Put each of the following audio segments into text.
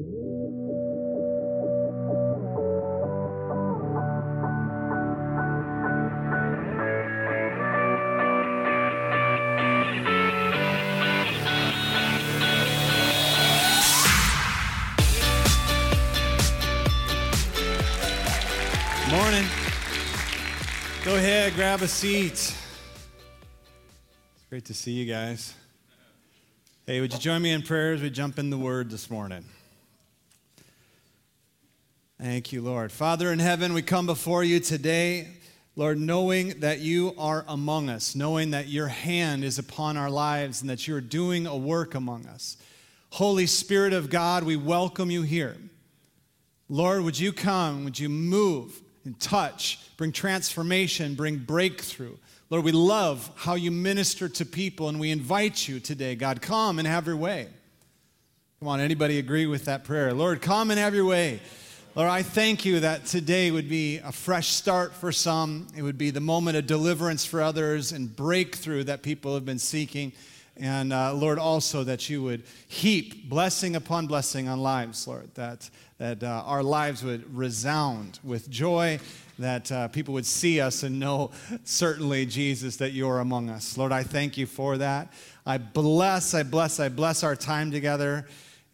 Morning. Go ahead, grab a seat. It's great to see you guys. Hey, would you join me in prayer as we jump in the word this morning? Thank you, Lord. Father in heaven, we come before you today, Lord, knowing that you are among us, knowing that your hand is upon our lives and that you're doing a work among us. Holy Spirit of God, we welcome you here. Lord, would you come? Would you move? and touch, bring transformation, bring breakthrough. Lord, we love how you minister to people, and we invite you today, God, come and have your way. Come on, anybody agree with that prayer? Lord, come and have your way. Lord, I thank you that today would be a fresh start for some. It would be the moment of deliverance for others and breakthrough that people have been seeking. And uh, Lord, also that you would heap blessing upon blessing on lives, Lord, that that uh, our lives would resound with joy, that uh, people would see us and know certainly, Jesus, that you're among us. Lord, I thank you for that. I bless, I bless, I bless our time together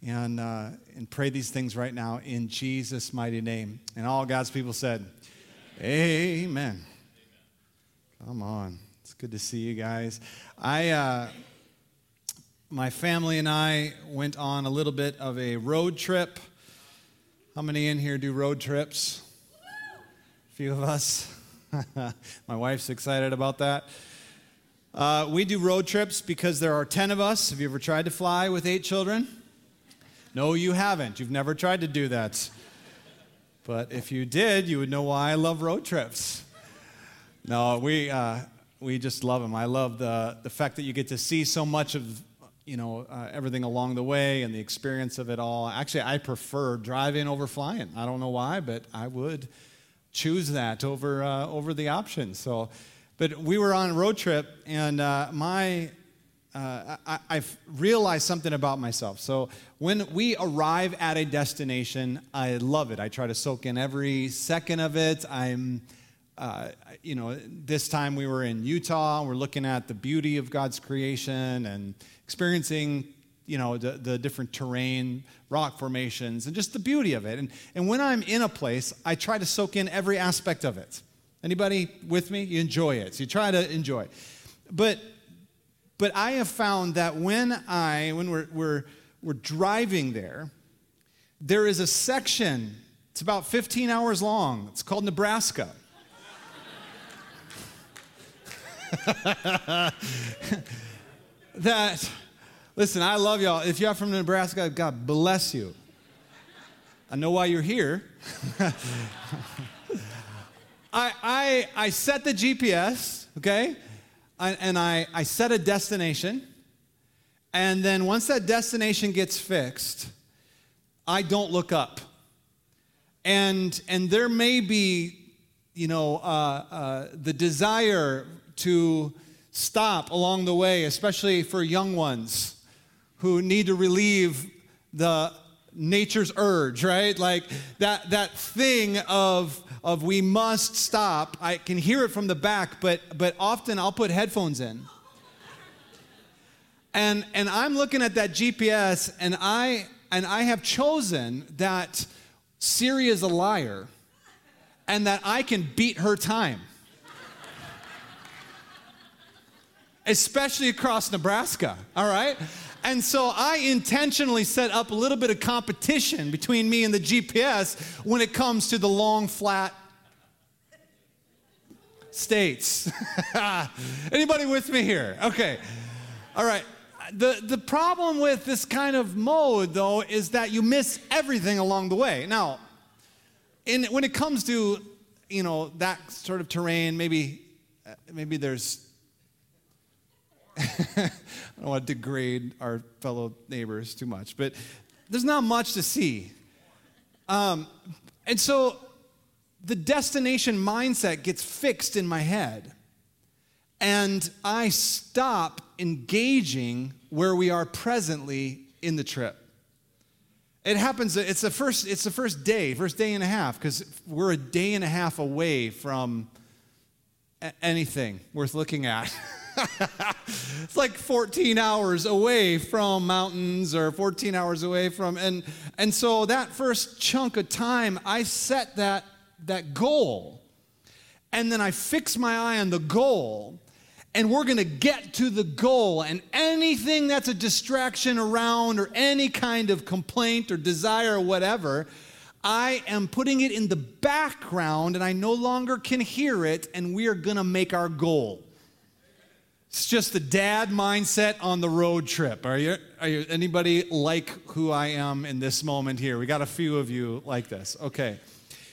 and, uh, and pray these things right now in Jesus' mighty name. And all God's people said, Amen. Amen. Come on. It's good to see you guys. I, uh, my family and I went on a little bit of a road trip how many in here do road trips? A few of us. My wife's excited about that. Uh, we do road trips because there are 10 of us. Have you ever tried to fly with eight children? No, you haven't. You've never tried to do that. But if you did, you would know why I love road trips. No, we, uh, we just love them. I love the, the fact that you get to see so much of you know, uh, everything along the way and the experience of it all. Actually, I prefer driving over flying. I don't know why, but I would choose that over uh, over the option. So, but we were on a road trip, and uh, my uh, I, I've realized something about myself. So when we arrive at a destination, I love it. I try to soak in every second of it. I'm uh, you know, this time we were in Utah. We're looking at the beauty of God's creation and experiencing, you know, the, the different terrain, rock formations, and just the beauty of it. And, and when I'm in a place, I try to soak in every aspect of it. Anybody with me? You enjoy it. So you try to enjoy. But but I have found that when I when we're we're we're driving there, there is a section. It's about 15 hours long. It's called Nebraska. that, listen, I love y'all. If you're from Nebraska, God bless you. I know why you're here. I, I, I set the GPS, okay? And I, I set a destination. And then once that destination gets fixed, I don't look up. And, and there may be, you know, uh, uh, the desire to stop along the way, especially for young ones who need to relieve the nature's urge, right? Like that, that thing of, of we must stop. I can hear it from the back, but, but often I'll put headphones in. And, and I'm looking at that GPS, and I, and I have chosen that Siri is a liar and that I can beat her time. especially across Nebraska, all right? And so I intentionally set up a little bit of competition between me and the GPS when it comes to the long, flat states. Anybody with me here? Okay. All right. The, the problem with this kind of mode, though, is that you miss everything along the way. Now, in, when it comes to, you know, that sort of terrain, maybe, uh, maybe there's I don't want to degrade our fellow neighbors too much, but there's not much to see. Um, and so the destination mindset gets fixed in my head. And I stop engaging where we are presently in the trip. It happens, it's the first, it's the first day, first day and a half, because we're a day and a half away from anything worth looking at. it's like 14 hours away from mountains or 14 hours away from and and so that first chunk of time I set that that goal. And then I fix my eye on the goal and we're going to get to the goal and anything that's a distraction around or any kind of complaint or desire or whatever I am putting it in the background and I no longer can hear it, and we are gonna make our goal. It's just the dad mindset on the road trip. Are you, are you anybody like who I am in this moment here? We got a few of you like this. Okay.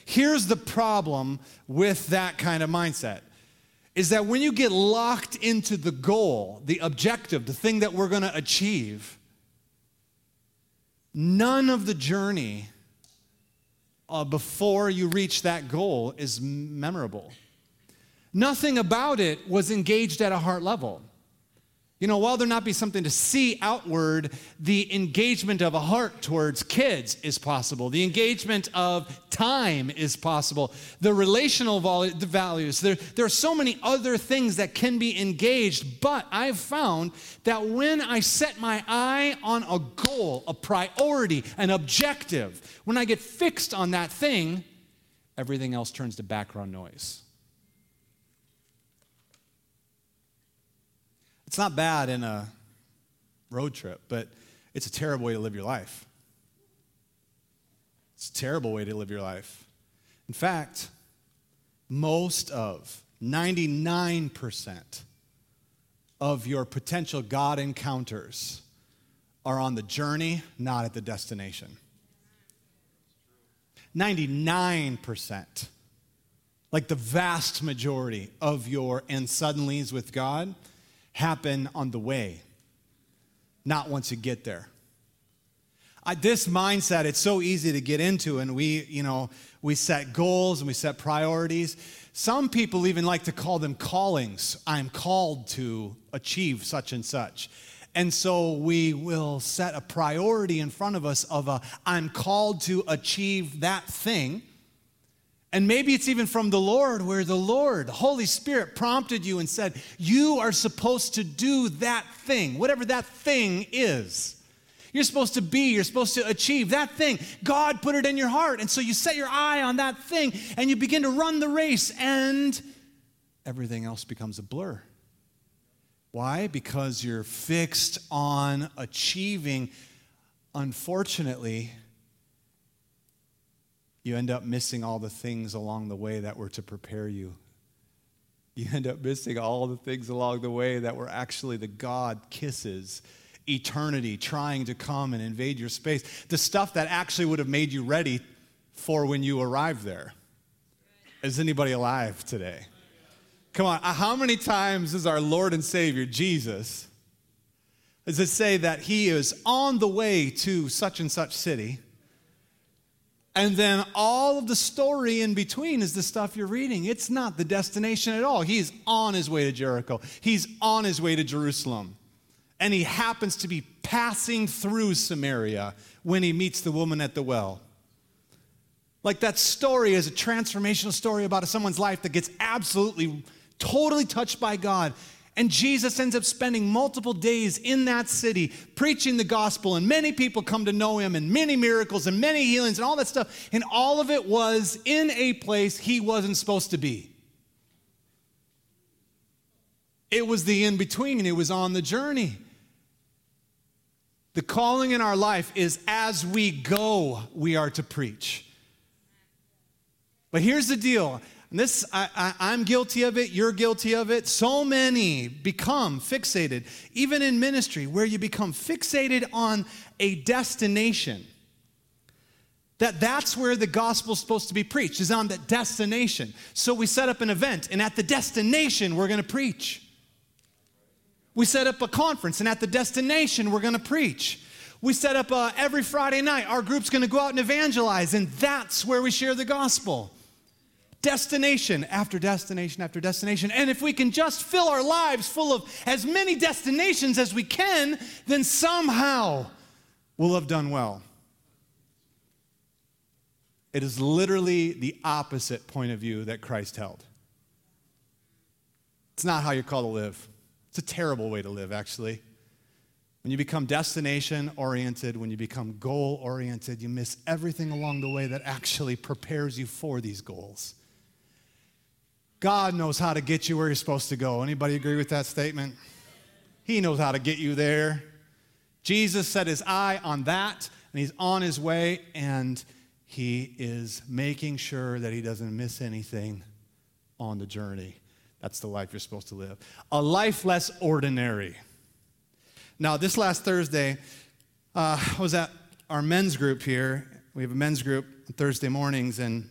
Here's the problem with that kind of mindset is that when you get locked into the goal, the objective, the thing that we're going to achieve, none of the journey uh, before you reach that goal is memorable. Nothing about it was engaged at a heart level. You know, while there not be something to see outward, the engagement of a heart towards kids is possible. The engagement of time is possible. The relational vol- the values. There, there are so many other things that can be engaged, but I've found that when I set my eye on a goal, a priority, an objective, when I get fixed on that thing, everything else turns to background noise. It's not bad in a road trip, but it's a terrible way to live your life. It's a terrible way to live your life. In fact, most of, 99% of your potential God encounters are on the journey, not at the destination. 99%, like the vast majority of your and suddenlies with God, happen on the way, not once you get there. I, this mindset, it's so easy to get into, and we, you know, we set goals and we set priorities. Some people even like to call them callings. I'm called to achieve such and such. And so we will set a priority in front of us of a I'm called to achieve that thing. And maybe it's even from the Lord, where the Lord, the Holy Spirit, prompted you and said, You are supposed to do that thing, whatever that thing is. You're supposed to be, you're supposed to achieve that thing. God put it in your heart. And so you set your eye on that thing and you begin to run the race, and everything else becomes a blur. Why? Because you're fixed on achieving, unfortunately, you end up missing all the things along the way that were to prepare you. You end up missing all the things along the way that were actually the God kisses, eternity trying to come and invade your space, the stuff that actually would have made you ready for when you arrived there. Is anybody alive today? Come on, uh, how many times does our Lord and Savior, Jesus, does it say that he is on the way to such and such city? And then all of the story in between is the stuff you're reading. It's not the destination at all. He's on his way to Jericho, he's on his way to Jerusalem. And he happens to be passing through Samaria when he meets the woman at the well. Like that story is a transformational story about someone's life that gets absolutely, totally touched by God and Jesus ends up spending multiple days in that city preaching the gospel, and many people come to know him, and many miracles, and many healings, and all that stuff. And all of it was in a place he wasn't supposed to be. It was the in between, it was on the journey. The calling in our life is as we go, we are to preach. But here's the deal and this, I, am guilty of it, you're guilty of it. So many become fixated, even in ministry, where you become fixated on a destination. That that's where the gospel's supposed to be preached, is on that destination. So we set up an event, and at the destination, we're going to preach. We set up a conference, and at the destination, we're going to preach. We set up a, every Friday night, our group's going to go out and evangelize, and that's where we share the gospel destination after destination after destination. And if we can just fill our lives full of as many destinations as we can, then somehow we'll have done well. It is literally the opposite point of view that Christ held. It's not how you're called to live. It's a terrible way to live, actually. When you become destination oriented, when you become goal oriented, you miss everything along the way that actually prepares you for these goals. God knows how to get you where you're supposed to go. Anybody agree with that statement? He knows how to get you there. Jesus set his eye on that, and he's on his way, and he is making sure that he doesn't miss anything on the journey. That's the life you're supposed to live. A life less ordinary. Now, this last Thursday, uh, I was at our men's group here. We have a men's group on Thursday mornings, and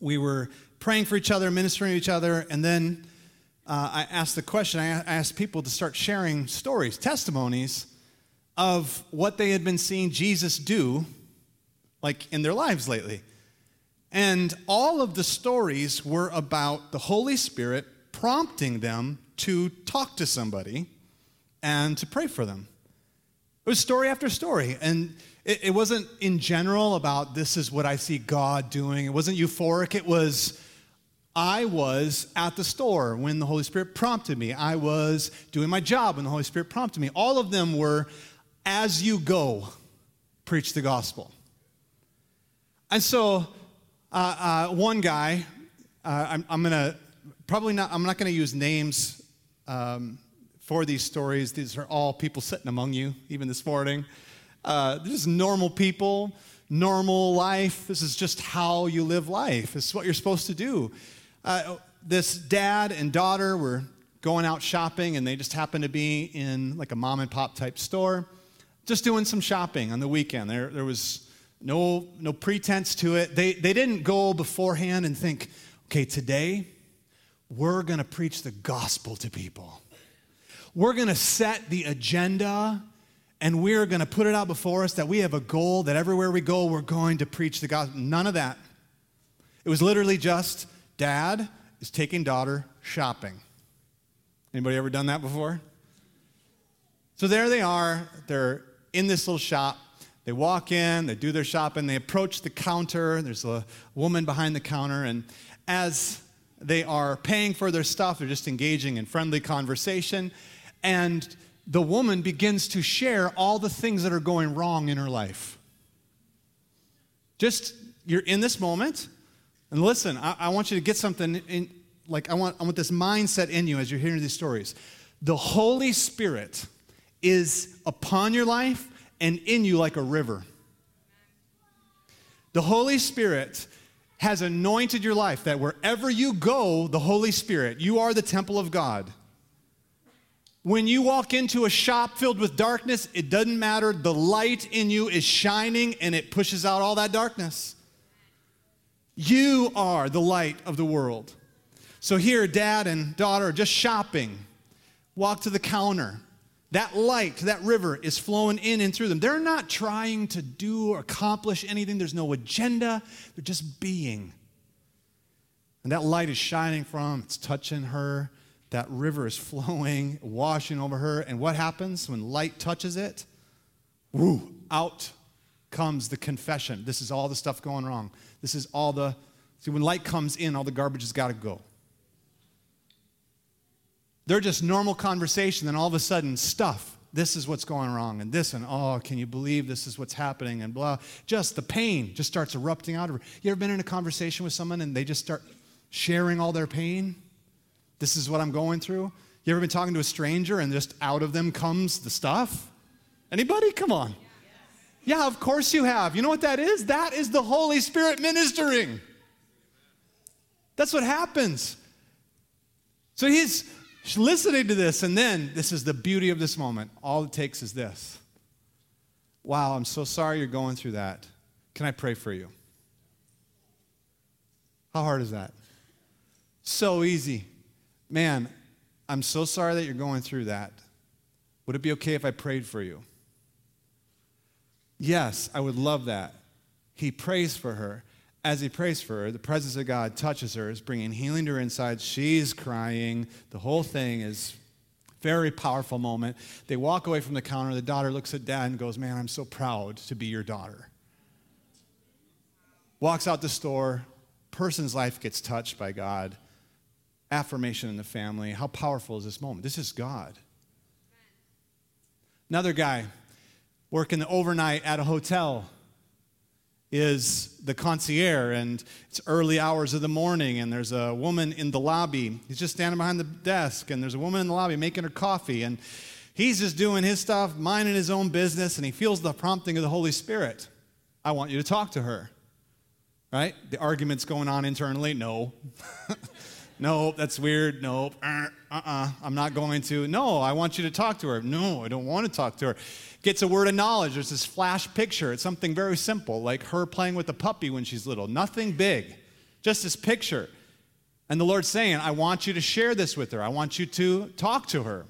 we were praying for each other, ministering to each other, and then uh, I asked the question I asked people to start sharing stories, testimonies of what they had been seeing Jesus do, like in their lives lately. And all of the stories were about the Holy Spirit prompting them to talk to somebody and to pray for them. It was story after story. And it, it wasn't in general about this is what I see God doing. It wasn't euphoric. It was I was at the store when the Holy Spirit prompted me. I was doing my job when the Holy Spirit prompted me. All of them were, as you go, preach the gospel. And so, uh, uh, one guy, uh, I'm, I'm to probably not, I'm not to use names um, for these stories. These are all people sitting among you, even this morning. Uh, they're just normal people, normal life. This is just how you live life. This is what you're supposed to do. Uh, this dad and daughter were going out shopping, and they just happened to be in like a mom and pop type store, just doing some shopping on the weekend. There, there was no, no pretense to it. They, they didn't go beforehand and think, okay, today we're going to preach the gospel to people. We're going to set the agenda and we're going to put it out before us that we have a goal that everywhere we go, we're going to preach the gospel. None of that. It was literally just Dad is taking daughter shopping. Anybody ever done that before? So there they are. They're in this little shop. They walk in, they do their shopping, they approach the counter. There's a woman behind the counter, and as they are paying for their stuff, they're just engaging in friendly conversation. And the woman begins to share all the things that are going wrong in her life. Just, you're in this moment, and listen, I, I want you to get something in, like, I want, I want this mindset in you as you're hearing these stories. The Holy Spirit is upon your life and in you like a river. The Holy Spirit has anointed your life that wherever you go, the Holy Spirit, you are the temple of God. When you walk into a shop filled with darkness, it doesn't matter. The light in you is shining and it pushes out all that darkness. You are the light of the world. So here, dad and daughter are just shopping, walk to the counter. That light, that river is flowing in and through them. They're not trying to do or accomplish anything, there's no agenda, they're just being. And that light is shining from, it's touching her. That river is flowing, washing over her. And what happens when light touches it? Woo, out comes the confession. This is all the stuff going wrong. This is all the, see, when light comes in, all the garbage has got to go. They're just normal conversation, then all of a sudden, stuff. This is what's going wrong, and this, and oh, can you believe this is what's happening, and blah. Just the pain just starts erupting out of her. You ever been in a conversation with someone and they just start sharing all their pain? This is what I'm going through. You ever been talking to a stranger and just out of them comes the stuff? Anybody? Come on. Yeah, of course you have. You know what that is? That is the Holy Spirit ministering. That's what happens. So he's listening to this, and then this is the beauty of this moment. All it takes is this Wow, I'm so sorry you're going through that. Can I pray for you? How hard is that? So easy. Man, I'm so sorry that you're going through that. Would it be okay if I prayed for you? Yes, I would love that. He prays for her. As he prays for her, the presence of God touches her, is bringing healing to her inside. She's crying. The whole thing is very powerful moment. They walk away from the counter. The daughter looks at dad and goes, Man, I'm so proud to be your daughter. walks out the store, person's life gets touched by God, affirmation in the family. How powerful is this moment? This is God. Another guy working the overnight at a hotel is the concierge, and it's early hours of the morning, and there's a woman in the lobby. He's just standing behind the desk, and there's a woman in the lobby making her coffee, and he's just doing his stuff, minding his own business, and he feels the prompting of the Holy Spirit. I want you to talk to her. Right? The argument's going on internally. No. no, that's weird. No. Uh uh-uh, I'm not going to. No, I want you to talk to her. No, I don't want to talk to her gets a word of knowledge. There's this flash picture. It's something very simple, like her playing with a puppy when she's little. Nothing big, just this picture. And the Lord's saying, I want you to share this with her. I want you to talk to her.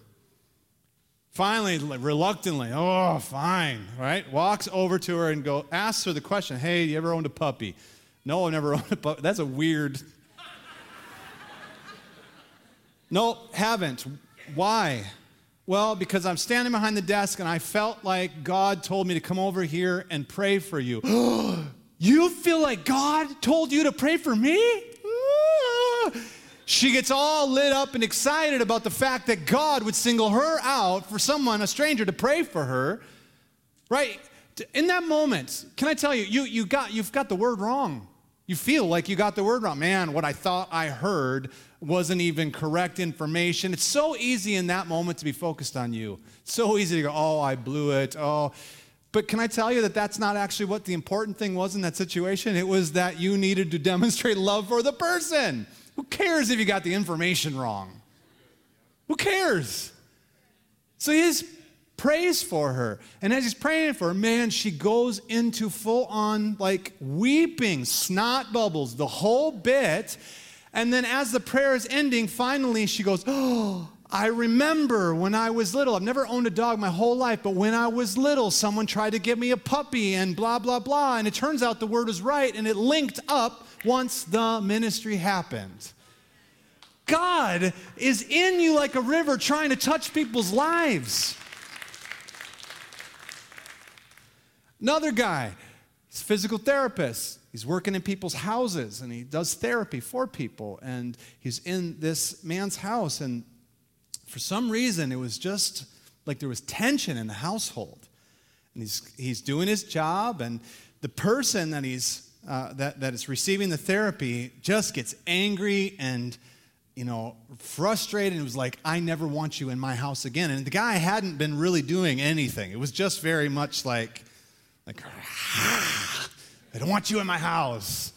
Finally, reluctantly, oh, fine, right? Walks over to her and go, asks her the question, hey, you ever owned a puppy? No, I've never owned a puppy. That's a weird. no, haven't. Why? Well, because I'm standing behind the desk and I felt like God told me to come over here and pray for you. you feel like God told you to pray for me? she gets all lit up and excited about the fact that God would single her out for someone, a stranger, to pray for her. Right? In that moment, can I tell you, you, you got, you've got the word wrong. You feel like you got the word wrong. Man, what I thought I heard wasn't even correct information. It's so easy in that moment to be focused on you. So easy to go, oh, I blew it. Oh. But can I tell you that that's not actually what the important thing was in that situation? It was that you needed to demonstrate love for the person. Who cares if you got the information wrong? Who cares? So just prays for her. And as he's praying for her, man, she goes into full on like weeping, snot bubbles, the whole bit. And then as the prayer is ending, finally she goes, Oh, I remember when I was little. I've never owned a dog my whole life, but when I was little, someone tried to give me a puppy and blah, blah, blah. And it turns out the word was right and it linked up once the ministry happened. God is in you like a river trying to touch people's lives. Another guy, he's a physical therapist. He's working in people's houses and he does therapy for people. And he's in this man's house. And for some reason, it was just like there was tension in the household. And he's, he's doing his job, and the person that, he's, uh, that, that is receiving the therapy just gets angry and you know, frustrated and was like, I never want you in my house again. And the guy hadn't been really doing anything. It was just very much like, like, I don't want you in my house.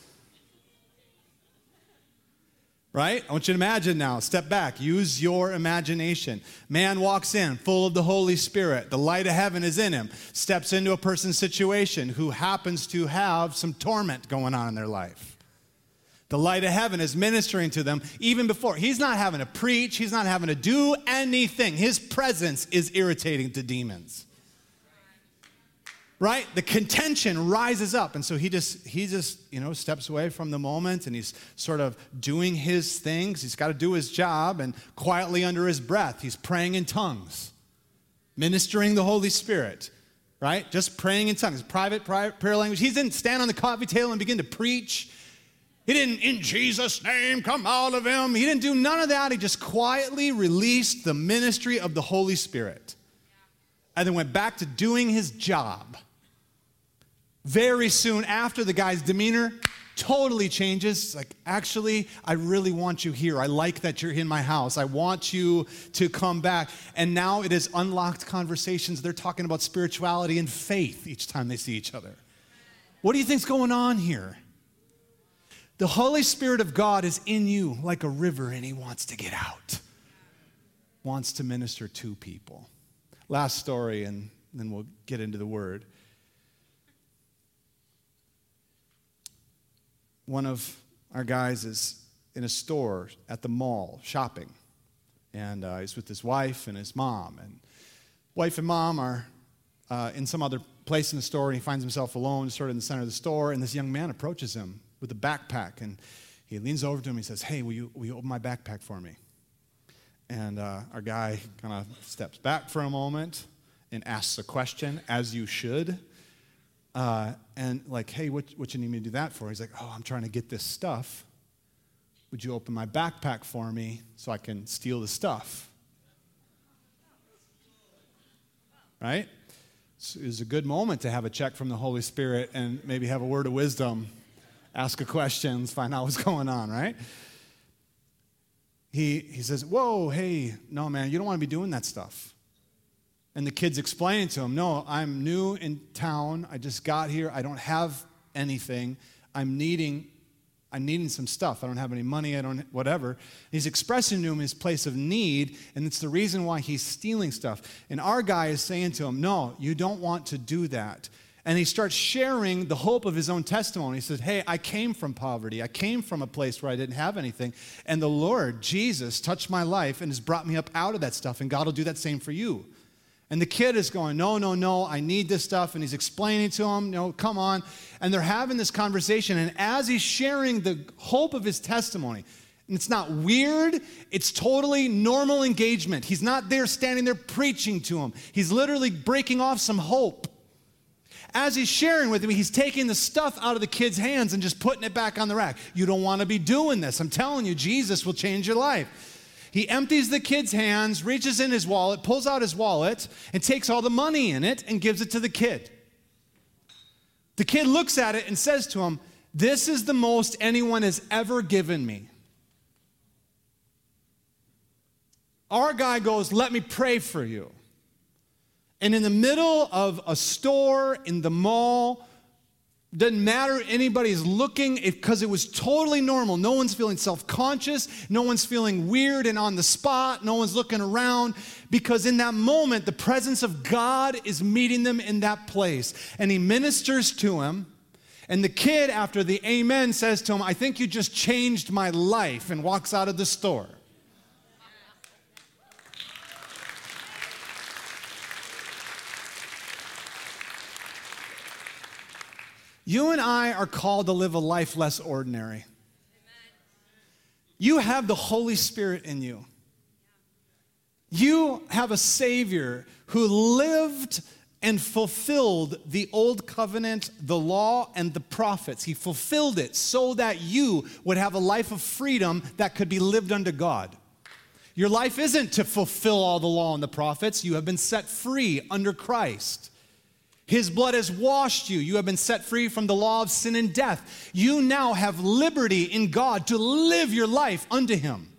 Right? I want you to imagine now. Step back. Use your imagination. Man walks in full of the Holy Spirit. The light of heaven is in him. Steps into a person's situation who happens to have some torment going on in their life. The light of heaven is ministering to them even before. He's not having to preach, he's not having to do anything. His presence is irritating to demons right? The contention rises up. And so he just he just you know steps away from the moment and he's sort of doing his things. He's got to do his job and quietly under his breath he's praying in tongues ministering the holy spirit right? Just praying in tongues private, private prayer language. He didn't stand on the coffee table and begin to preach. He didn't in jesus name come out of him. He didn't do none of that. He just quietly released the ministry of the holy spirit and then went back to doing his job very soon after, the guy's demeanor totally changes. Like, actually, I really want you here. I like that you're in my house. I want you to come back. And now it is unlocked conversations. They're talking about spirituality and faith each time they see each other. What do you think's going on here? The Holy Spirit of God is in you like a river, and He wants to get out, wants to minister to people. Last story, and then we'll get into the word. One of our guys is in a store at the mall shopping. And uh, he's with his wife and his mom. And wife and mom are uh, in some other place in the store, and he finds himself alone, sort of in the center of the store. And this young man approaches him with a backpack. And he leans over to him. He says, Hey, will you, will you open my backpack for me? And uh, our guy kind of steps back for a moment and asks a question, as you should. Uh, and like, hey, what, what you need me to do that for? He's like, oh, I'm trying to get this stuff. Would you open my backpack for me so I can steal the stuff? Right? So it was a good moment to have a check from the Holy Spirit and maybe have a word of wisdom, ask a question, find out what's going on, right? He, he says, Whoa, hey, no, man, you don't want to be doing that stuff. And the kid's explaining to him, No, I'm new in town. I just got here. I don't have anything. I'm needing I'm needing some stuff. I don't have any money. I don't, whatever. He's expressing to him his place of need, and it's the reason why he's stealing stuff. And our guy is saying to him, No, you don't want to do that. And he starts sharing the hope of his own testimony. He says, Hey, I came from poverty. I came from a place where I didn't have anything. And the Lord, Jesus, touched my life and has brought me up out of that stuff. And God will do that same for you. And the kid is going, No, no, no, I need this stuff. And he's explaining to him, No, come on. And they're having this conversation. And as he's sharing the hope of his testimony, and it's not weird, it's totally normal engagement. He's not there standing there preaching to him, he's literally breaking off some hope. As he's sharing with him, he's taking the stuff out of the kid's hands and just putting it back on the rack. You don't want to be doing this. I'm telling you, Jesus will change your life. He empties the kid's hands, reaches in his wallet, pulls out his wallet, and takes all the money in it and gives it to the kid. The kid looks at it and says to him, This is the most anyone has ever given me. Our guy goes, Let me pray for you. And in the middle of a store, in the mall, doesn't matter anybody's looking because it was totally normal. No one's feeling self conscious. No one's feeling weird and on the spot. No one's looking around because in that moment, the presence of God is meeting them in that place. And He ministers to him. And the kid, after the amen, says to him, I think you just changed my life, and walks out of the store. You and I are called to live a life less ordinary. You have the Holy Spirit in you. You have a Savior who lived and fulfilled the old covenant, the law, and the prophets. He fulfilled it so that you would have a life of freedom that could be lived unto God. Your life isn't to fulfill all the law and the prophets, you have been set free under Christ. His blood has washed you. You have been set free from the law of sin and death. You now have liberty in God to live your life unto Him.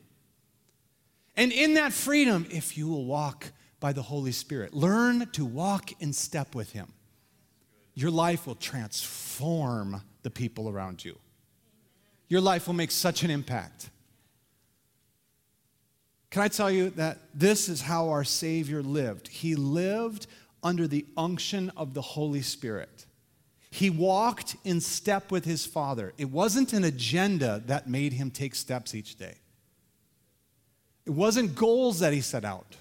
And in that freedom, if you will walk by the Holy Spirit, learn to walk in step with Him, your life will transform the people around you. Your life will make such an impact. Can I tell you that this is how our Savior lived? He lived under the unction of the Holy Spirit. He walked in step with his Father. It wasn't an agenda that made him take steps each day, it wasn't goals that he set out.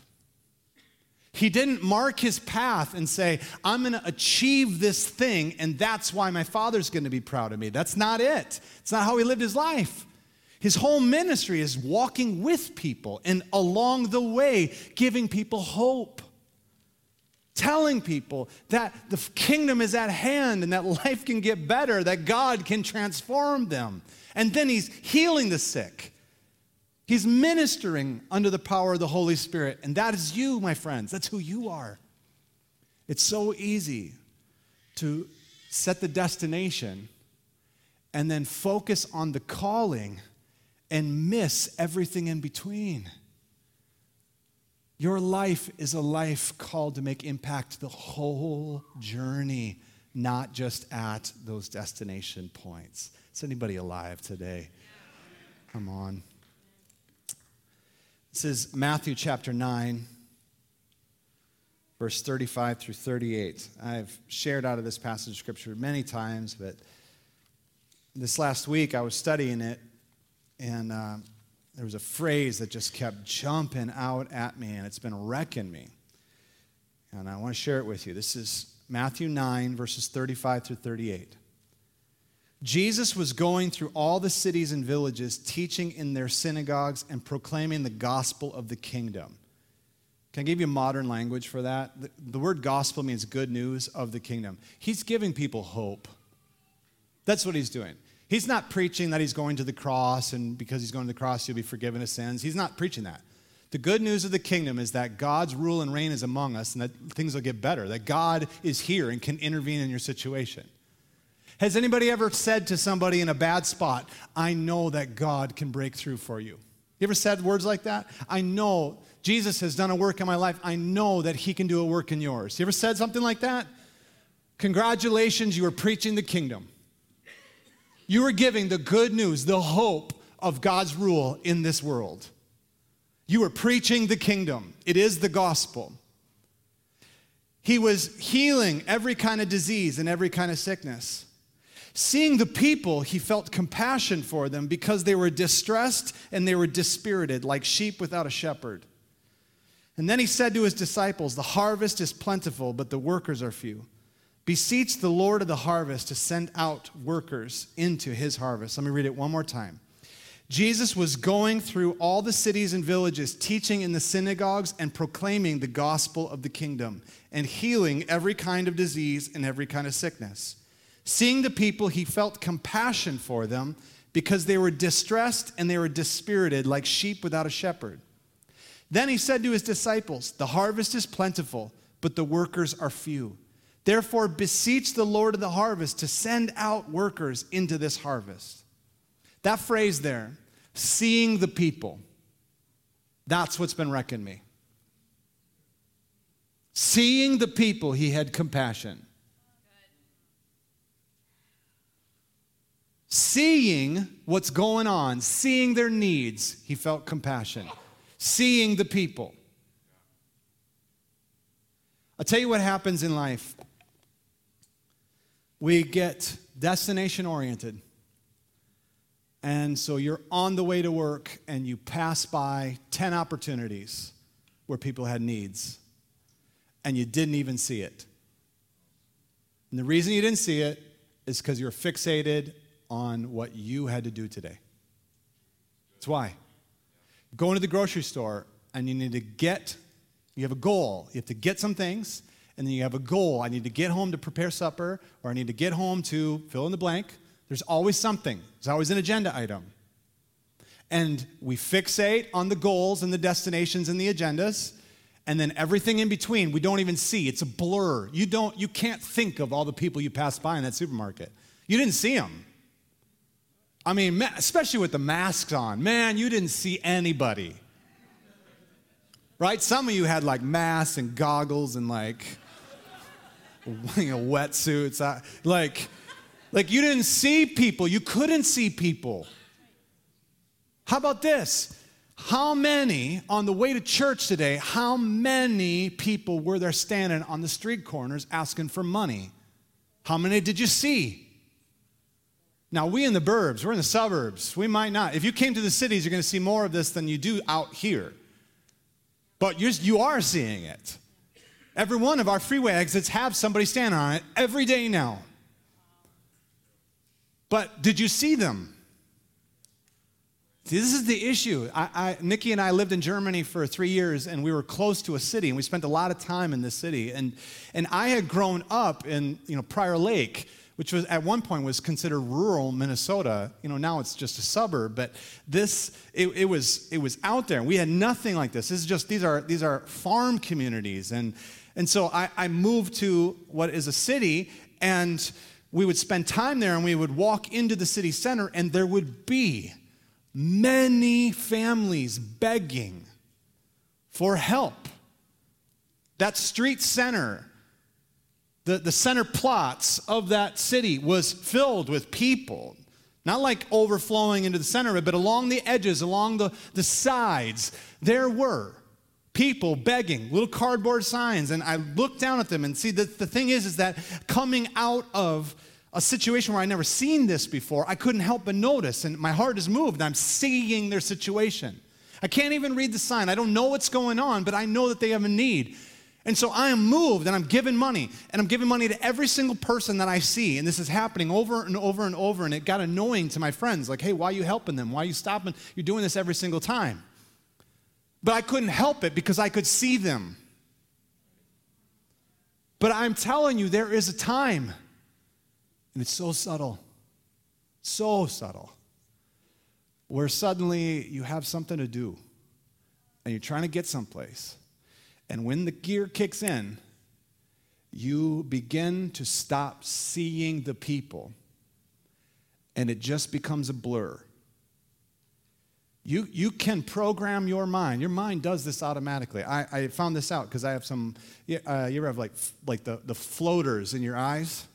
He didn't mark his path and say, I'm going to achieve this thing, and that's why my father's going to be proud of me. That's not it. It's not how he lived his life. His whole ministry is walking with people and along the way giving people hope telling people that the kingdom is at hand and that life can get better, that God can transform them. And then he's healing the sick. He's ministering under the power of the Holy Spirit. And that is you, my friends. That's who you are. It's so easy to set the destination and then focus on the calling and miss everything in between. Your life is a life called to make impact the whole journey, not just at those destination points. Is anybody alive today? Come on. This is Matthew chapter 9, verse 35 through 38. I've shared out of this passage of scripture many times, but this last week I was studying it, and uh, there was a phrase that just kept jumping out at me, and it's been wrecking me. And I want to share it with you. This is Matthew 9, verses 35 through 38. Jesus was going through all the cities and villages, teaching in their synagogues and proclaiming the gospel of the kingdom. Can I give you modern language for that? The, the word gospel means good news of the kingdom. He's giving people hope. That's what he's doing. He's not preaching that he's going to the cross and because he's going to the cross, you'll be forgiven of sins. He's not preaching that. The good news of the kingdom is that God's rule and reign is among us and that things will get better, that God is here and can intervene in your situation. Has anybody ever said to somebody in a bad spot, I know that God can break through for you? You ever said words like that? I know Jesus has done a work in my life. I know that he can do a work in yours. You ever said something like that? Congratulations, you are preaching the kingdom. You are giving the good news, the hope of God's rule in this world. You are preaching the kingdom, it is the gospel. He was healing every kind of disease and every kind of sickness. Seeing the people, he felt compassion for them because they were distressed and they were dispirited, like sheep without a shepherd. And then he said to his disciples, The harvest is plentiful, but the workers are few. Beseech the Lord of the harvest to send out workers into his harvest. Let me read it one more time. Jesus was going through all the cities and villages, teaching in the synagogues and proclaiming the gospel of the kingdom, and healing every kind of disease and every kind of sickness. Seeing the people, he felt compassion for them because they were distressed and they were dispirited like sheep without a shepherd. Then he said to his disciples, The harvest is plentiful, but the workers are few. Therefore, beseech the Lord of the harvest to send out workers into this harvest. That phrase there, seeing the people, that's what's been wrecking me. Seeing the people, he had compassion. Seeing what's going on, seeing their needs, he felt compassion. Seeing the people. I'll tell you what happens in life we get destination oriented. And so you're on the way to work and you pass by 10 opportunities where people had needs and you didn't even see it. And the reason you didn't see it is because you're fixated on what you had to do today. That's why. Going to the grocery store and you need to get, you have a goal. You have to get some things and then you have a goal. I need to get home to prepare supper, or I need to get home to fill in the blank. There's always something, there's always an agenda item. And we fixate on the goals and the destinations and the agendas, and then everything in between we don't even see. It's a blur. You don't you can't think of all the people you passed by in that supermarket. You didn't see them. I mean, especially with the masks on. Man, you didn't see anybody. Right? Some of you had like masks and goggles and like you know, wetsuits. I, like, like you didn't see people. You couldn't see people. How about this? How many on the way to church today, how many people were there standing on the street corners asking for money? How many did you see? Now, we in the burbs, we're in the suburbs. We might not. If you came to the cities, you're going to see more of this than you do out here. But you're, you are seeing it. Every one of our freeway exits have somebody standing on it every day now. But did you see them? See, this is the issue. I, I, Nikki and I lived in Germany for three years, and we were close to a city, and we spent a lot of time in this city. And, and I had grown up in you know, Prior Lake, which was at one point was considered rural Minnesota. You know, now it's just a suburb, but this it, it was it was out there. We had nothing like this. This is just these are these are farm communities, and and so I, I moved to what is a city, and we would spend time there and we would walk into the city center, and there would be many families begging for help. That street center, the, the center plots of that city was filled with people. Not like overflowing into the center of it, but along the edges, along the, the sides, there were people begging, little cardboard signs, and I look down at them and see that the thing is, is that coming out of a situation where I never seen this before, I couldn't help but notice, and my heart is moved. I'm seeing their situation. I can't even read the sign. I don't know what's going on, but I know that they have a need. And so I am moved and I'm giving money. And I'm giving money to every single person that I see. And this is happening over and over and over. And it got annoying to my friends like, hey, why are you helping them? Why are you stopping? You're doing this every single time. But I couldn't help it because I could see them. But I'm telling you, there is a time, and it's so subtle, so subtle, where suddenly you have something to do and you're trying to get someplace. And when the gear kicks in, you begin to stop seeing the people and it just becomes a blur. You, you can program your mind. Your mind does this automatically. I, I found this out because I have some, uh, you ever have like, like the, the floaters in your eyes?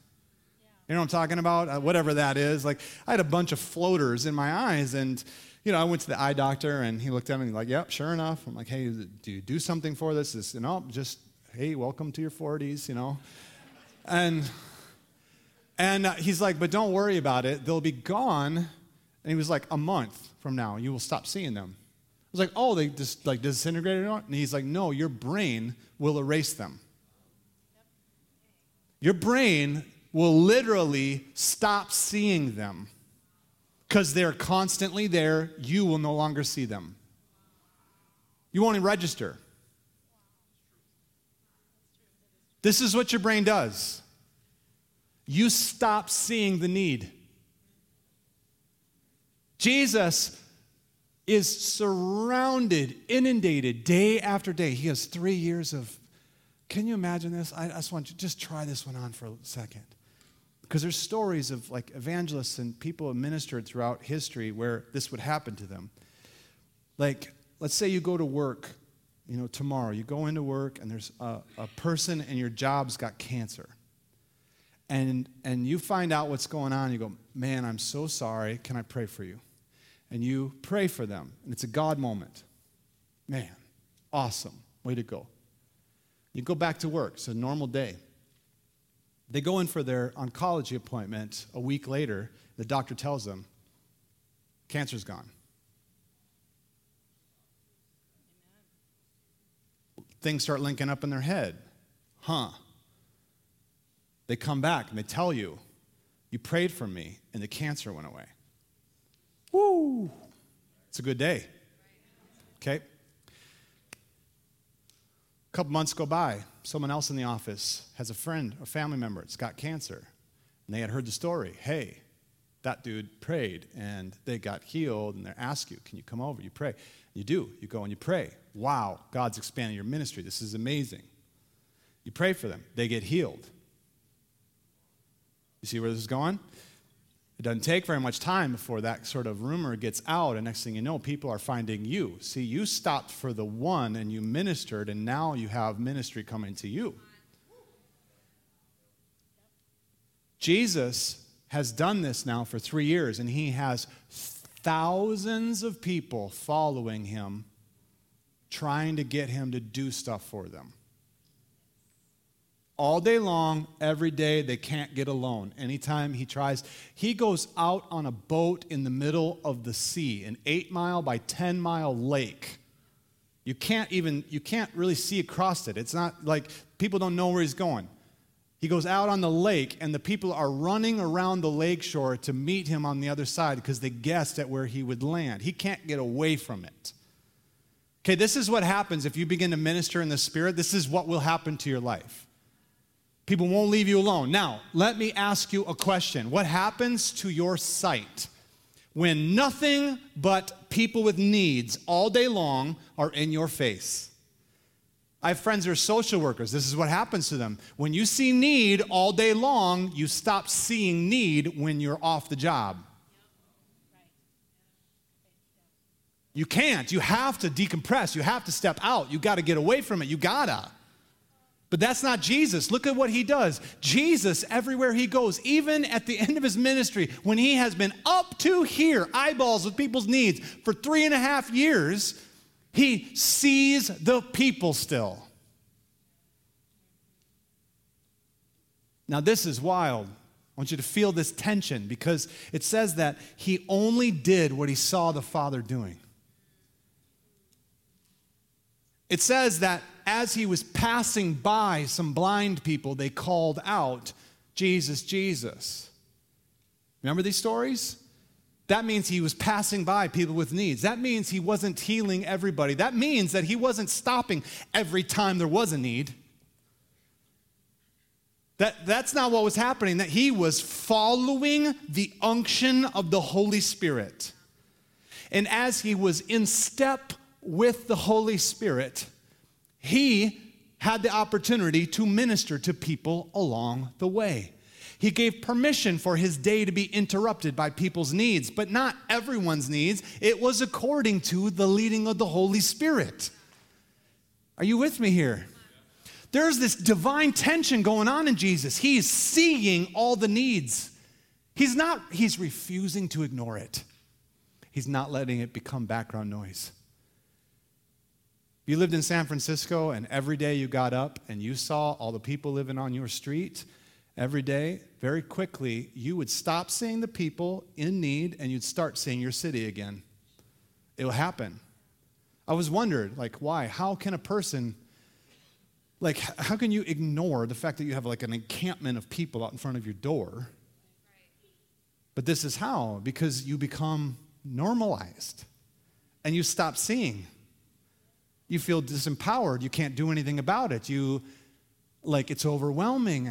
You know what I'm talking about? Uh, whatever that is. Like, I had a bunch of floaters in my eyes, and, you know, I went to the eye doctor, and he looked at me and he's like, yep, sure enough. I'm like, hey, do you do something for this? This, you know, just, hey, welcome to your 40s, you know? And, and uh, he's like, but don't worry about it. They'll be gone. And he was like, a month from now, you will stop seeing them. I was like, oh, they just like disintegrated? And he's like, no, your brain will erase them. Your brain will literally stop seeing them because they're constantly there. You will no longer see them. You won't even register. This is what your brain does. You stop seeing the need. Jesus is surrounded, inundated day after day. He has three years of. Can you imagine this? I, just want you just try this one on for a second. Because there's stories of like evangelists and people who ministered throughout history where this would happen to them. Like, let's say you go to work, you know, tomorrow. You go into work and there's a, a person and your job's got cancer. And, and you find out what's going on. You go, man, I'm so sorry. Can I pray for you? And you pray for them. And it's a God moment. Man, awesome. Way to go. You go back to work. It's a normal day. They go in for their oncology appointment a week later. The doctor tells them, cancer's gone. Things start linking up in their head. Huh. They come back and they tell you, You prayed for me, and the cancer went away. Woo! It's a good day. Okay? A couple months go by. Someone else in the office has a friend, a family member, it's got cancer. And they had heard the story. Hey, that dude prayed and they got healed and they ask you, can you come over? You pray. You do. You go and you pray. Wow, God's expanding your ministry. This is amazing. You pray for them. They get healed. You see where this is going? It doesn't take very much time before that sort of rumor gets out, and next thing you know, people are finding you. See, you stopped for the one and you ministered, and now you have ministry coming to you. Jesus has done this now for three years, and he has thousands of people following him, trying to get him to do stuff for them all day long, every day. They can't get alone. Anytime he tries, he goes out on a boat in the middle of the sea, an eight mile by 10 mile lake. You can't even, you can't really see across it. It's not like people don't know where he's going. He goes out on the lake, and the people are running around the lake shore to meet him on the other side because they guessed at where he would land. He can't get away from it. Okay, this is what happens if you begin to minister in the Spirit. This is what will happen to your life. People won't leave you alone. Now, let me ask you a question. What happens to your sight when nothing but people with needs all day long are in your face? I have friends who are social workers. This is what happens to them. When you see need all day long, you stop seeing need when you're off the job. You can't. You have to decompress. You have to step out. You got to get away from it. You gotta. But that's not Jesus. Look at what he does. Jesus, everywhere he goes, even at the end of his ministry, when he has been up to here, eyeballs with people's needs for three and a half years, he sees the people still. Now, this is wild. I want you to feel this tension because it says that he only did what he saw the Father doing. It says that as he was passing by some blind people, they called out, Jesus, Jesus. Remember these stories? That means he was passing by people with needs. That means he wasn't healing everybody. That means that he wasn't stopping every time there was a need. That, that's not what was happening, that he was following the unction of the Holy Spirit. And as he was in step with the Holy Spirit, he had the opportunity to minister to people along the way. He gave permission for his day to be interrupted by people's needs, but not everyone's needs. It was according to the leading of the Holy Spirit. Are you with me here? There's this divine tension going on in Jesus. He's seeing all the needs. He's not, he's refusing to ignore it. He's not letting it become background noise. If you lived in San Francisco and every day you got up and you saw all the people living on your street every day, very quickly you would stop seeing the people in need and you'd start seeing your city again. It'll happen. I was wondered, like, why? How can a person like how can you ignore the fact that you have like an encampment of people out in front of your door but this is how because you become normalized and you stop seeing you feel disempowered you can't do anything about it you like it's overwhelming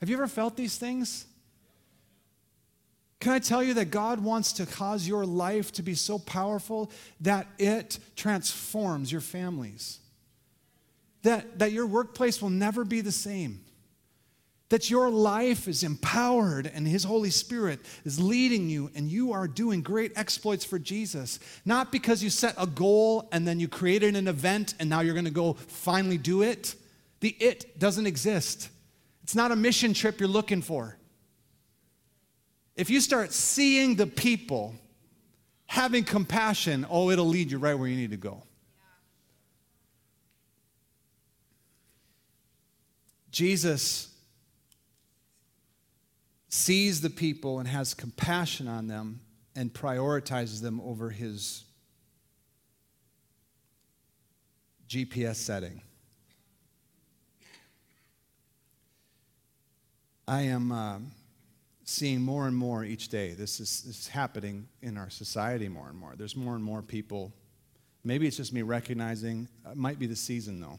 have you ever felt these things can I tell you that God wants to cause your life to be so powerful that it transforms your families? that, that your workplace will never be the same. That your life is empowered and His Holy Spirit is leading you, and you are doing great exploits for Jesus. Not because you set a goal and then you created an event and now you're going to go finally do it. The it doesn't exist. It's not a mission trip you're looking for. If you start seeing the people, having compassion, oh, it'll lead you right where you need to go. Jesus sees the people and has compassion on them and prioritizes them over his GPS setting. I am uh, seeing more and more each day. This is, this is happening in our society more and more. There's more and more people. Maybe it's just me recognizing, it might be the season though.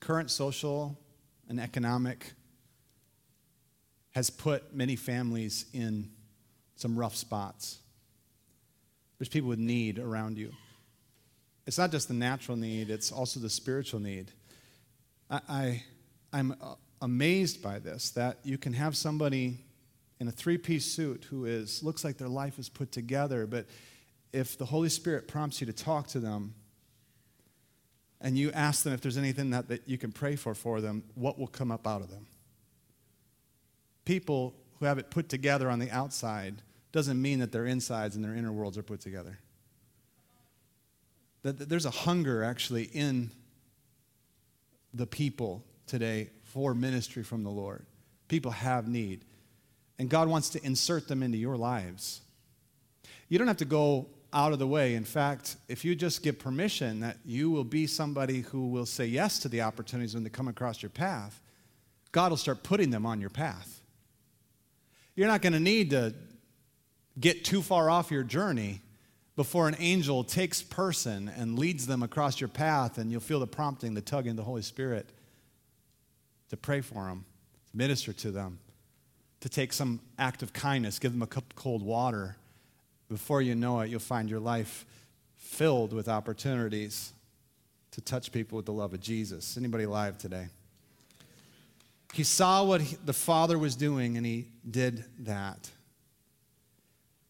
Current social and economic has put many families in some rough spots. There's people with need around you. It's not just the natural need, it's also the spiritual need. I, I, am uh, amazed by this that you can have somebody in a three piece suit who is, looks like their life is put together, but if the Holy Spirit prompts you to talk to them, and you ask them if there's anything that, that you can pray for for them, what will come up out of them? People who have it put together on the outside doesn't mean that their insides and their inner worlds are put together. That, there's a hunger actually in the people today for ministry from the Lord. People have need. And God wants to insert them into your lives. You don't have to go out of the way. In fact, if you just give permission that you will be somebody who will say yes to the opportunities when they come across your path, God will start putting them on your path. You're not going to need to get too far off your journey before an angel takes person and leads them across your path and you'll feel the prompting, the tugging of the Holy Spirit to pray for them, to minister to them, to take some act of kindness, give them a cup of cold water, before you know it, you'll find your life filled with opportunities to touch people with the love of Jesus. Anybody alive today? He saw what he, the Father was doing and he did that.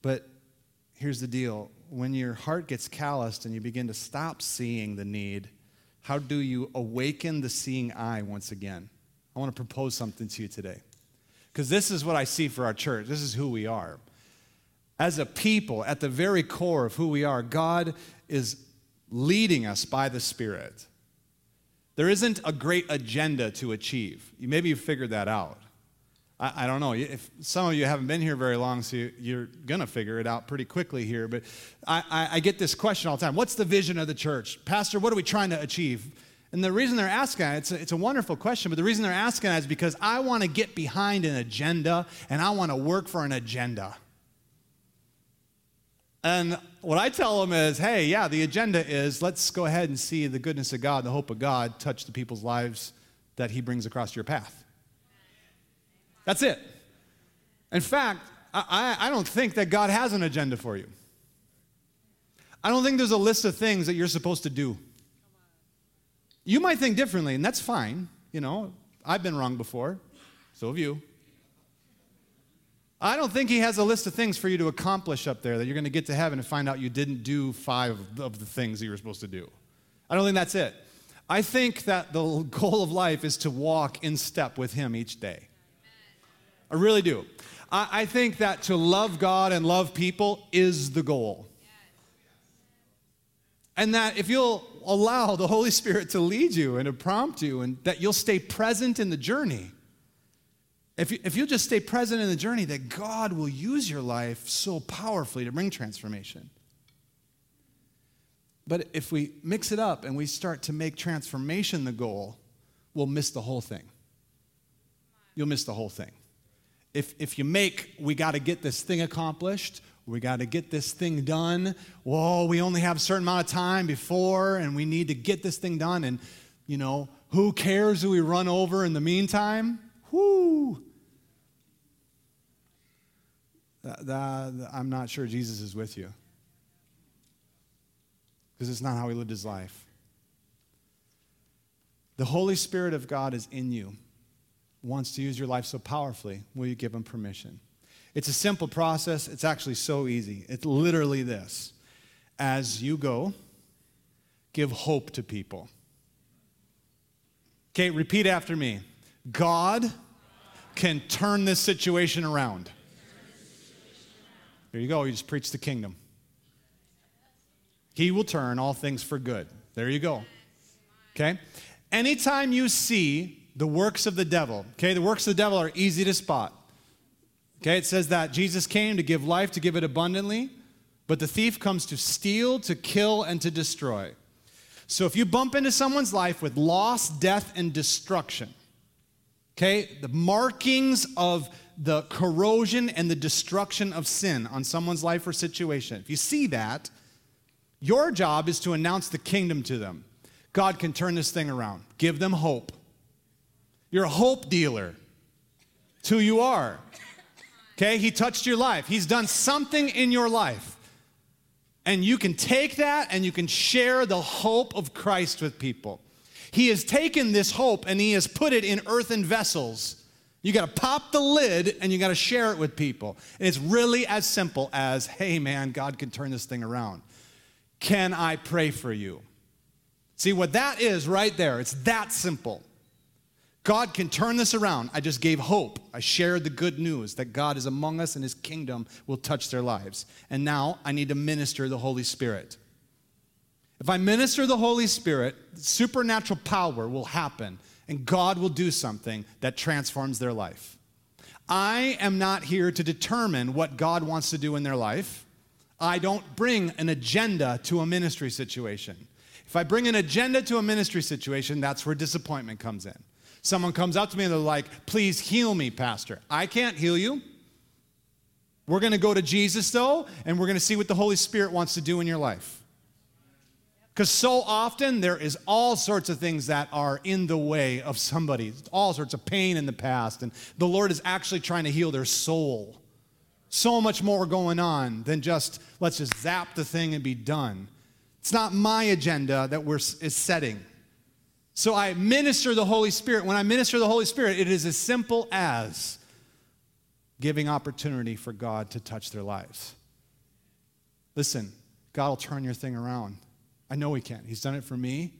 But here's the deal when your heart gets calloused and you begin to stop seeing the need, how do you awaken the seeing eye once again? I want to propose something to you today. Because this is what I see for our church. This is who we are as a people, at the very core of who we are, God is leading us by the Spirit. There isn't a great agenda to achieve. Maybe you figured that out. I, I don't know. If some of you haven't been here very long, so you, are going to figure it out pretty quickly here. But I, I, I get this question all the time What's the vision of the church? Pastor, what are we trying to achieve? And the reason they're asking it's a, it's a wonderful question, but the reason they're asking is because I want to get behind an agenda and I want to work for an agenda. And what I tell them is, hey, yeah, the agenda is let's go ahead and see the goodness of God, the hope of God touch the people's lives that He brings across your path. That's it. In fact, I, I don't think that God has an agenda for you. I don't think there's a list of things that you're supposed to do. You might think differently, and that's fine. You know, I've been wrong before, so have you. I don't think he has a list of things for you to accomplish up there that you're going to get to heaven and find out you didn't do five of the things that you were supposed to do. I don't think that's it. I think that the goal of life is to walk in step with him each day. I really do. I, I think that to love God and love people is the goal. And that if you'll allow the Holy Spirit to lead you and to prompt you, and that you'll stay present in the journey. If, you, if you'll just stay present in the journey, that God will use your life so powerfully to bring transformation. But if we mix it up and we start to make transformation the goal, we'll miss the whole thing. You'll miss the whole thing. If, if you make, we got to get this thing accomplished, we got to get this thing done. Whoa, we only have a certain amount of time before, and we need to get this thing done. And, you know, who cares who we run over in the meantime? Whoo! I'm not sure Jesus is with you. Because it's not how he lived his life. The Holy Spirit of God is in you, wants to use your life so powerfully. Will you give him permission? It's a simple process. It's actually so easy. It's literally this as you go, give hope to people. Okay, repeat after me God can turn this situation around. There you go. You just preach the kingdom. He will turn all things for good. There you go. Okay? Anytime you see the works of the devil, okay, the works of the devil are easy to spot. Okay, it says that Jesus came to give life, to give it abundantly, but the thief comes to steal, to kill, and to destroy. So if you bump into someone's life with loss, death, and destruction, okay, the markings of the corrosion and the destruction of sin on someone's life or situation, if you see that, your job is to announce the kingdom to them. God can turn this thing around, give them hope. You're a hope dealer. It's who you are. Okay, he touched your life. He's done something in your life. And you can take that and you can share the hope of Christ with people. He has taken this hope and he has put it in earthen vessels. You got to pop the lid and you got to share it with people. And it's really as simple as hey, man, God can turn this thing around. Can I pray for you? See what that is right there? It's that simple. God can turn this around. I just gave hope. I shared the good news that God is among us and his kingdom will touch their lives. And now I need to minister the Holy Spirit. If I minister the Holy Spirit, supernatural power will happen and God will do something that transforms their life. I am not here to determine what God wants to do in their life. I don't bring an agenda to a ministry situation. If I bring an agenda to a ministry situation, that's where disappointment comes in. Someone comes up to me and they're like, please heal me, Pastor. I can't heal you. We're going to go to Jesus, though, and we're going to see what the Holy Spirit wants to do in your life. Because so often there is all sorts of things that are in the way of somebody, all sorts of pain in the past, and the Lord is actually trying to heal their soul. So much more going on than just let's just zap the thing and be done. It's not my agenda that we're is setting. So I minister the Holy Spirit. When I minister the Holy Spirit, it is as simple as giving opportunity for God to touch their lives. Listen, God will turn your thing around. I know He can. He's done it for me.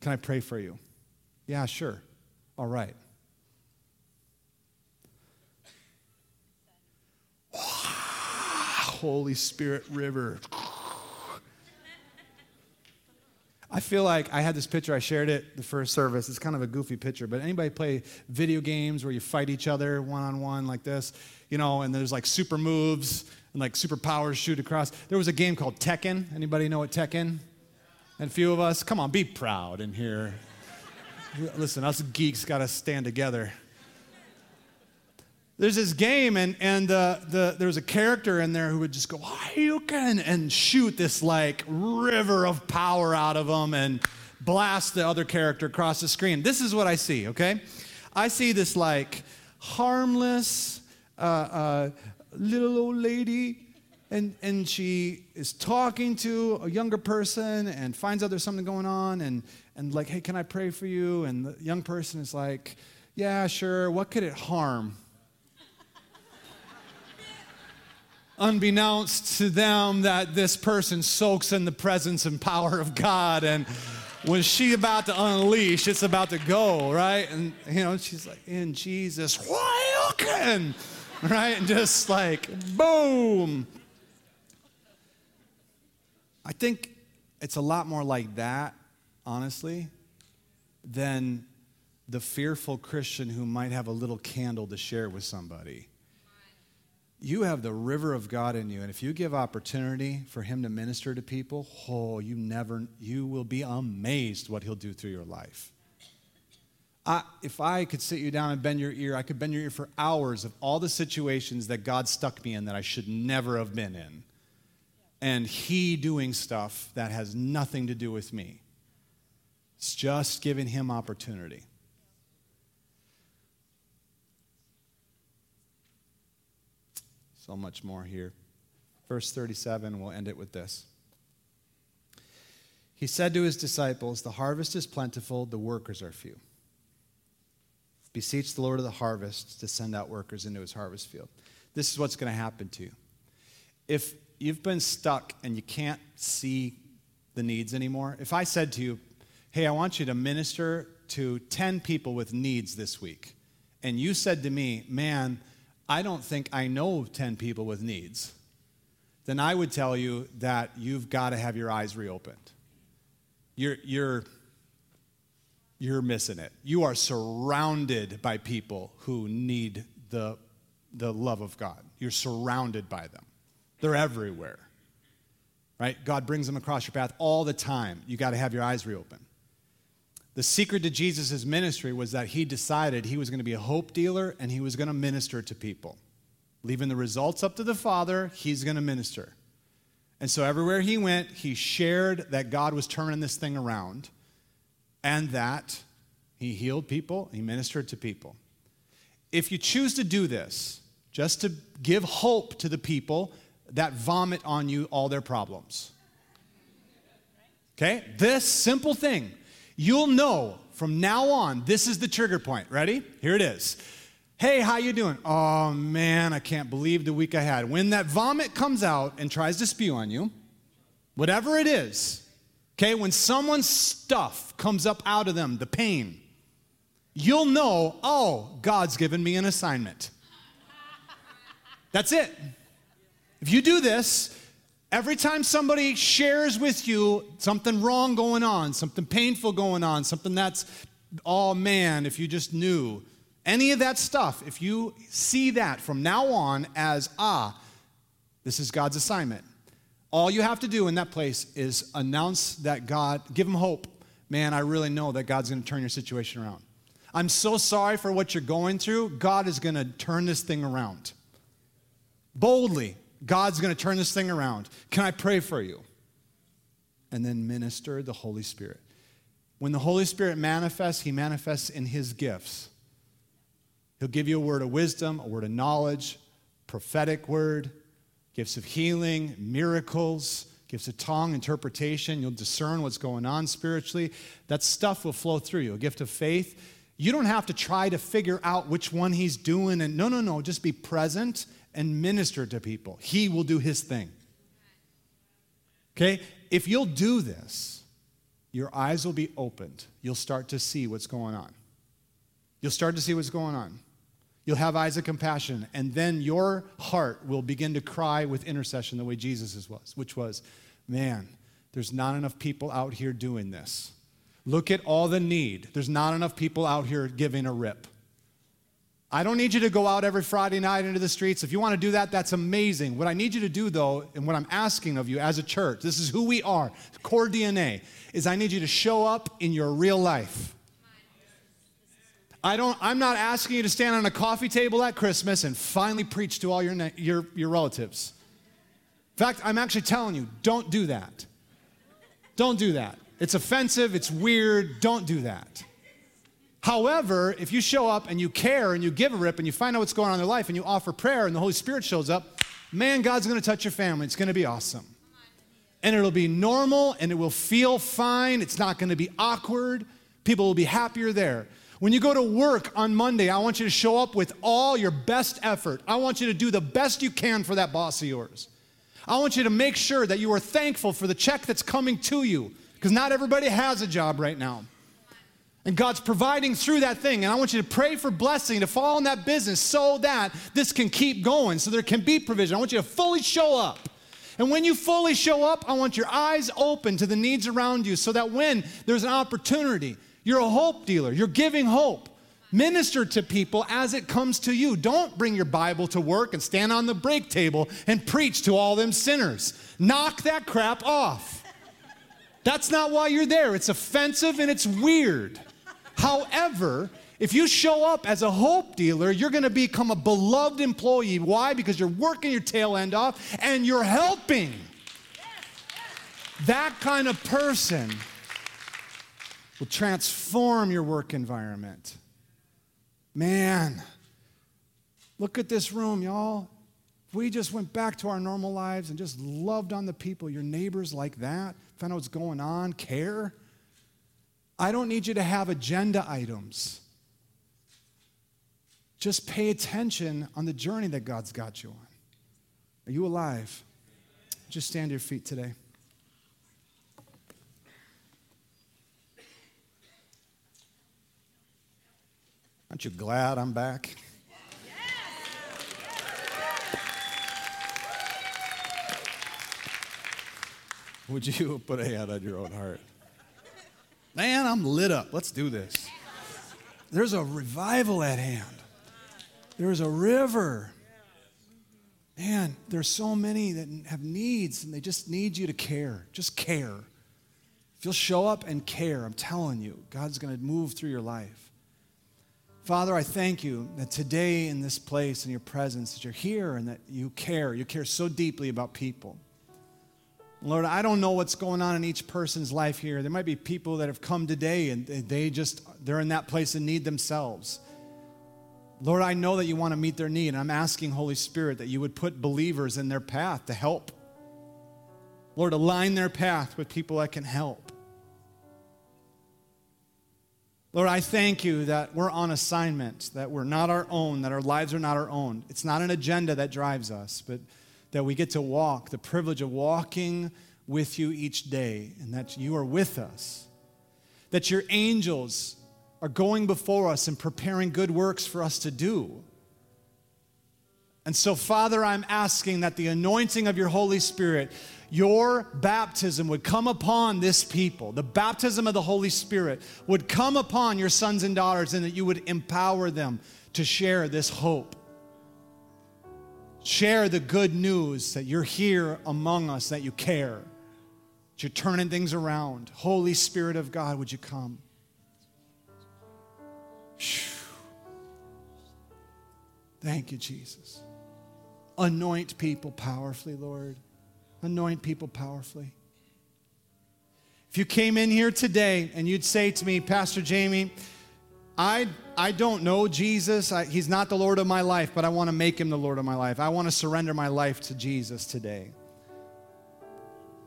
Can I pray for you? Yeah, sure. All right. Holy Spirit River. I feel like I had this picture, I shared it the first service. It's kind of a goofy picture, but anybody play video games where you fight each other one on one like this? You know, and there's like super moves and like superpowers shoot across. There was a game called Tekken. Anybody know what Tekken? And few of us, come on, be proud in here. Listen, us geeks got to stand together. there's this game, and, and the, the, there was a character in there who would just go, Hadouken, and shoot this like river of power out of them and blast the other character across the screen. This is what I see, okay? I see this like harmless uh, uh, little old lady, and, and she is talking to a younger person and finds out there's something going on, and, and like, hey, can I pray for you? And the young person is like, yeah, sure, what could it harm? unbeknownst to them that this person soaks in the presence and power of God. And when she's about to unleash, it's about to go, right? And, you know, she's like, in Jesus, welcome, right? And just like, boom. I think it's a lot more like that, honestly, than the fearful Christian who might have a little candle to share with somebody you have the river of God in you. And if you give opportunity for Him to minister to people, oh, you never, you will be amazed what He'll do through your life. I, if I could sit you down and bend your ear, I could bend your ear for hours of all the situations that God stuck me in that I should never have been in. And He doing stuff that has nothing to do with me. It's just giving Him opportunity. So much more here. Verse 37, we'll end it with this. He said to his disciples, The harvest is plentiful, the workers are few. Beseech the Lord of the harvest to send out workers into his harvest field. This is what's going to happen to you. If you've been stuck and you can't see the needs anymore, if I said to you, Hey, I want you to minister to 10 people with needs this week, and you said to me, Man, I don't think I know 10 people with needs, then I would tell you that you've got to have your eyes reopened. You're, you're, you're missing it. You are surrounded by people who need the, the love of God. You're surrounded by them, they're everywhere. Right? God brings them across your path all the time. You got to have your eyes reopened. The secret to Jesus' ministry was that he decided he was going to be a hope dealer and he was going to minister to people. Leaving the results up to the Father, he's going to minister. And so everywhere he went, he shared that God was turning this thing around and that he healed people, he ministered to people. If you choose to do this, just to give hope to the people that vomit on you all their problems. Okay? This simple thing You'll know from now on, this is the trigger point. Ready? Here it is. Hey, how you doing? Oh man, I can't believe the week I had. When that vomit comes out and tries to spew on you, whatever it is, okay, when someone's stuff comes up out of them, the pain, you'll know, oh, God's given me an assignment. That's it. If you do this, Every time somebody shares with you something wrong going on, something painful going on, something that's, oh man, if you just knew, any of that stuff, if you see that from now on as, ah, this is God's assignment, all you have to do in that place is announce that God, give them hope. Man, I really know that God's going to turn your situation around. I'm so sorry for what you're going through. God is going to turn this thing around. Boldly, God's going to turn this thing around. Can I pray for you? And then minister the Holy Spirit. When the Holy Spirit manifests, he manifests in his gifts. He'll give you a word of wisdom, a word of knowledge, prophetic word, gifts of healing, miracles, gifts of tongue, interpretation. You'll discern what's going on spiritually. That stuff will flow through you. A gift of faith. You don't have to try to figure out which one he's doing. And no, no, no. Just be present and minister to people. He will do his thing. Okay? If you'll do this, your eyes will be opened. You'll start to see what's going on. You'll start to see what's going on. You'll have eyes of compassion, and then your heart will begin to cry with intercession the way Jesus' was, which was, man, there's not enough people out here doing this. Look at all the need. There's not enough people out here giving a rip. I don't need you to go out every Friday night into the streets. If you want to do that, that's amazing. What I need you to do, though, and what I'm asking of you as a church, this is who we are, core DNA, is I need you to show up in your real life. I don't, I'm not asking you to stand on a coffee table at Christmas and finally preach to all your, your, your relatives. In fact, I'm actually telling you, don't do that. Don't do that. It's offensive, it's weird, don't do that. However, if you show up and you care and you give a rip and you find out what's going on in their life and you offer prayer and the Holy Spirit shows up, man, God's gonna touch your family. It's gonna be awesome. And it'll be normal and it will feel fine. It's not gonna be awkward. People will be happier there. When you go to work on Monday, I want you to show up with all your best effort. I want you to do the best you can for that boss of yours. I want you to make sure that you are thankful for the check that's coming to you because not everybody has a job right now. And God's providing through that thing. And I want you to pray for blessing to fall in that business so that this can keep going, so there can be provision. I want you to fully show up. And when you fully show up, I want your eyes open to the needs around you so that when there's an opportunity, you're a hope dealer, you're giving hope. Minister to people as it comes to you. Don't bring your Bible to work and stand on the break table and preach to all them sinners. Knock that crap off. That's not why you're there. It's offensive and it's weird. However, if you show up as a hope dealer, you're going to become a beloved employee. Why? Because you're working your tail end off and you're helping. That kind of person will transform your work environment. Man, look at this room, y'all. If we just went back to our normal lives and just loved on the people, your neighbors like that, find out what's going on, care. I don't need you to have agenda items. Just pay attention on the journey that God's got you on. Are you alive? Just stand to your feet today. Aren't you glad I'm back? Would you put a hand on your own heart? Man, I'm lit up. Let's do this. There's a revival at hand. There's a river. Man, there's so many that have needs and they just need you to care. Just care. If you'll show up and care, I'm telling you, God's going to move through your life. Father, I thank you that today in this place, in your presence, that you're here and that you care. You care so deeply about people. Lord, I don't know what's going on in each person's life here. There might be people that have come today and they just, they're in that place and need themselves. Lord, I know that you want to meet their need. And I'm asking, Holy Spirit, that you would put believers in their path to help. Lord, align their path with people that can help. Lord, I thank you that we're on assignment, that we're not our own, that our lives are not our own. It's not an agenda that drives us, but that we get to walk, the privilege of walking with you each day, and that you are with us. That your angels are going before us and preparing good works for us to do. And so, Father, I'm asking that the anointing of your Holy Spirit your baptism would come upon this people, the baptism of the Holy Spirit would come upon your sons and daughters, and that you would empower them to share this hope. Share the good news that you're here among us, that you care, that you're turning things around. Holy Spirit of God, would you come? Thank you, Jesus. Anoint people powerfully, Lord anoint people powerfully. If you came in here today and you'd say to me, Pastor Jamey, I, I don't know Jesus. I, he's not the Lord of my life, but I want to make him the Lord of my life. I want to surrender my life to Jesus today.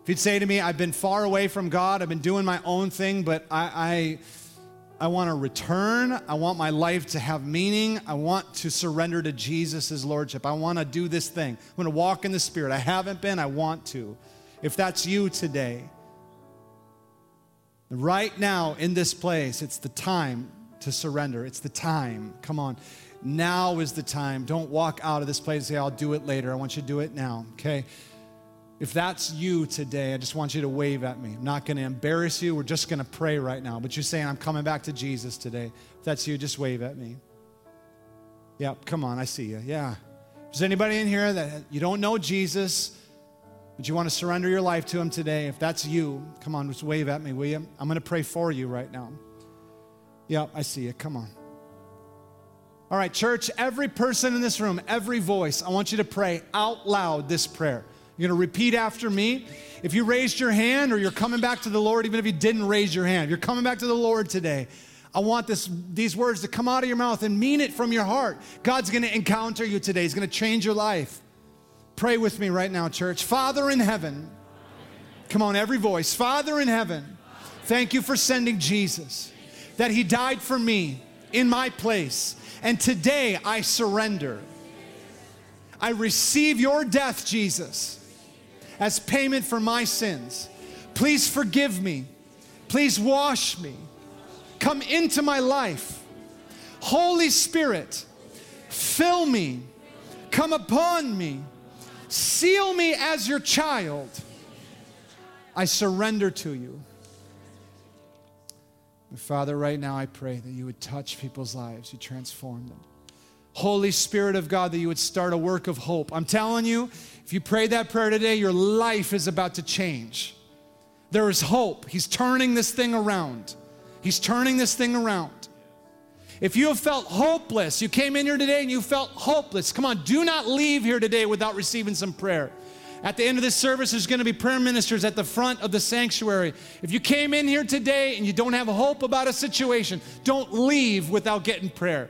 If you'd say to me, I've been far away from God, I've been doing my own thing, but I, I I want to return. I want my life to have meaning. I want to surrender to Jesus' Lordship. I want to do this thing. I'm going to walk in the Spirit. I haven't been, I want to. If that's you today, right now in this place, it's the time to surrender. It's the time. Come on. Now is the time. Don't walk out of this place and say, I'll do it later. I want you to do it now, okay? If that's you today, I just want you to wave at me. I'm not going to embarrass you. We're just going to pray right now. But you're saying, I'm coming back to Jesus today. If that's you, just wave at me. Yep, come on, I see you. Yeah. Is anybody in here that you don't know Jesus, but you want to surrender your life to him today? If that's you, come on, just wave at me, will you? I'm going to pray for you right now. Yep, I see you. Come on. All right, church, every person in this room, every voice, I want you to pray out loud this prayer. You're going to repeat after me. If you raised your hand or you're coming back to the Lord, even if you didn't raise your hand, you're coming back to the Lord today. I want this, these words to come out of your mouth and mean it from your heart. God's going to encounter you today, He's going to change your life. Pray with me right now, church. Father in heaven, come on, every voice. Father in heaven, thank you for sending Jesus, that He died for me in my place and today I surrender. I receive your death, Jesus, as payment for my sins. Please forgive me. Please wash me. Come into my life. Holy Spirit, fill me. Come upon me. Seal me as your child. I surrender to you. Father, right now I pray that you would touch people's lives, you transform them. Holy Spirit of God, that you would start a work of hope. I'm telling you, if you pray that prayer today, your life is about to change. There is hope. He's turning this thing around. He's turning this thing around. If you have felt hopeless, you came in here today and you felt hopeless, come on, do not leave here today without receiving some prayer. At the end of this service, there's going to be prayer ministers at the front of the sanctuary. If you came in here today and you don't have hope about a situation, don't leave without getting prayer.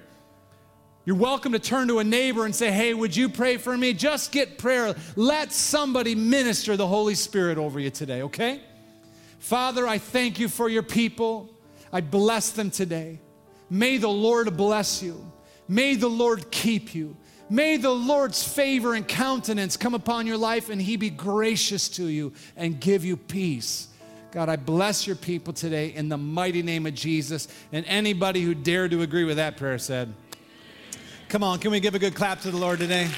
You're welcome to turn to a neighbor and say, Hey, would you pray for me? Just get prayer. Let somebody minister the Holy Spirit over you today, okay? Father, I thank you for your people. I bless them today. May the Lord bless you. May the Lord keep you. May the Lord's favor and countenance come upon your life and He be gracious to you and give you peace. God, I bless your people today in the mighty name of Jesus. And anybody who dared to agree with that prayer said, Come on, can we give a good clap to the Lord today?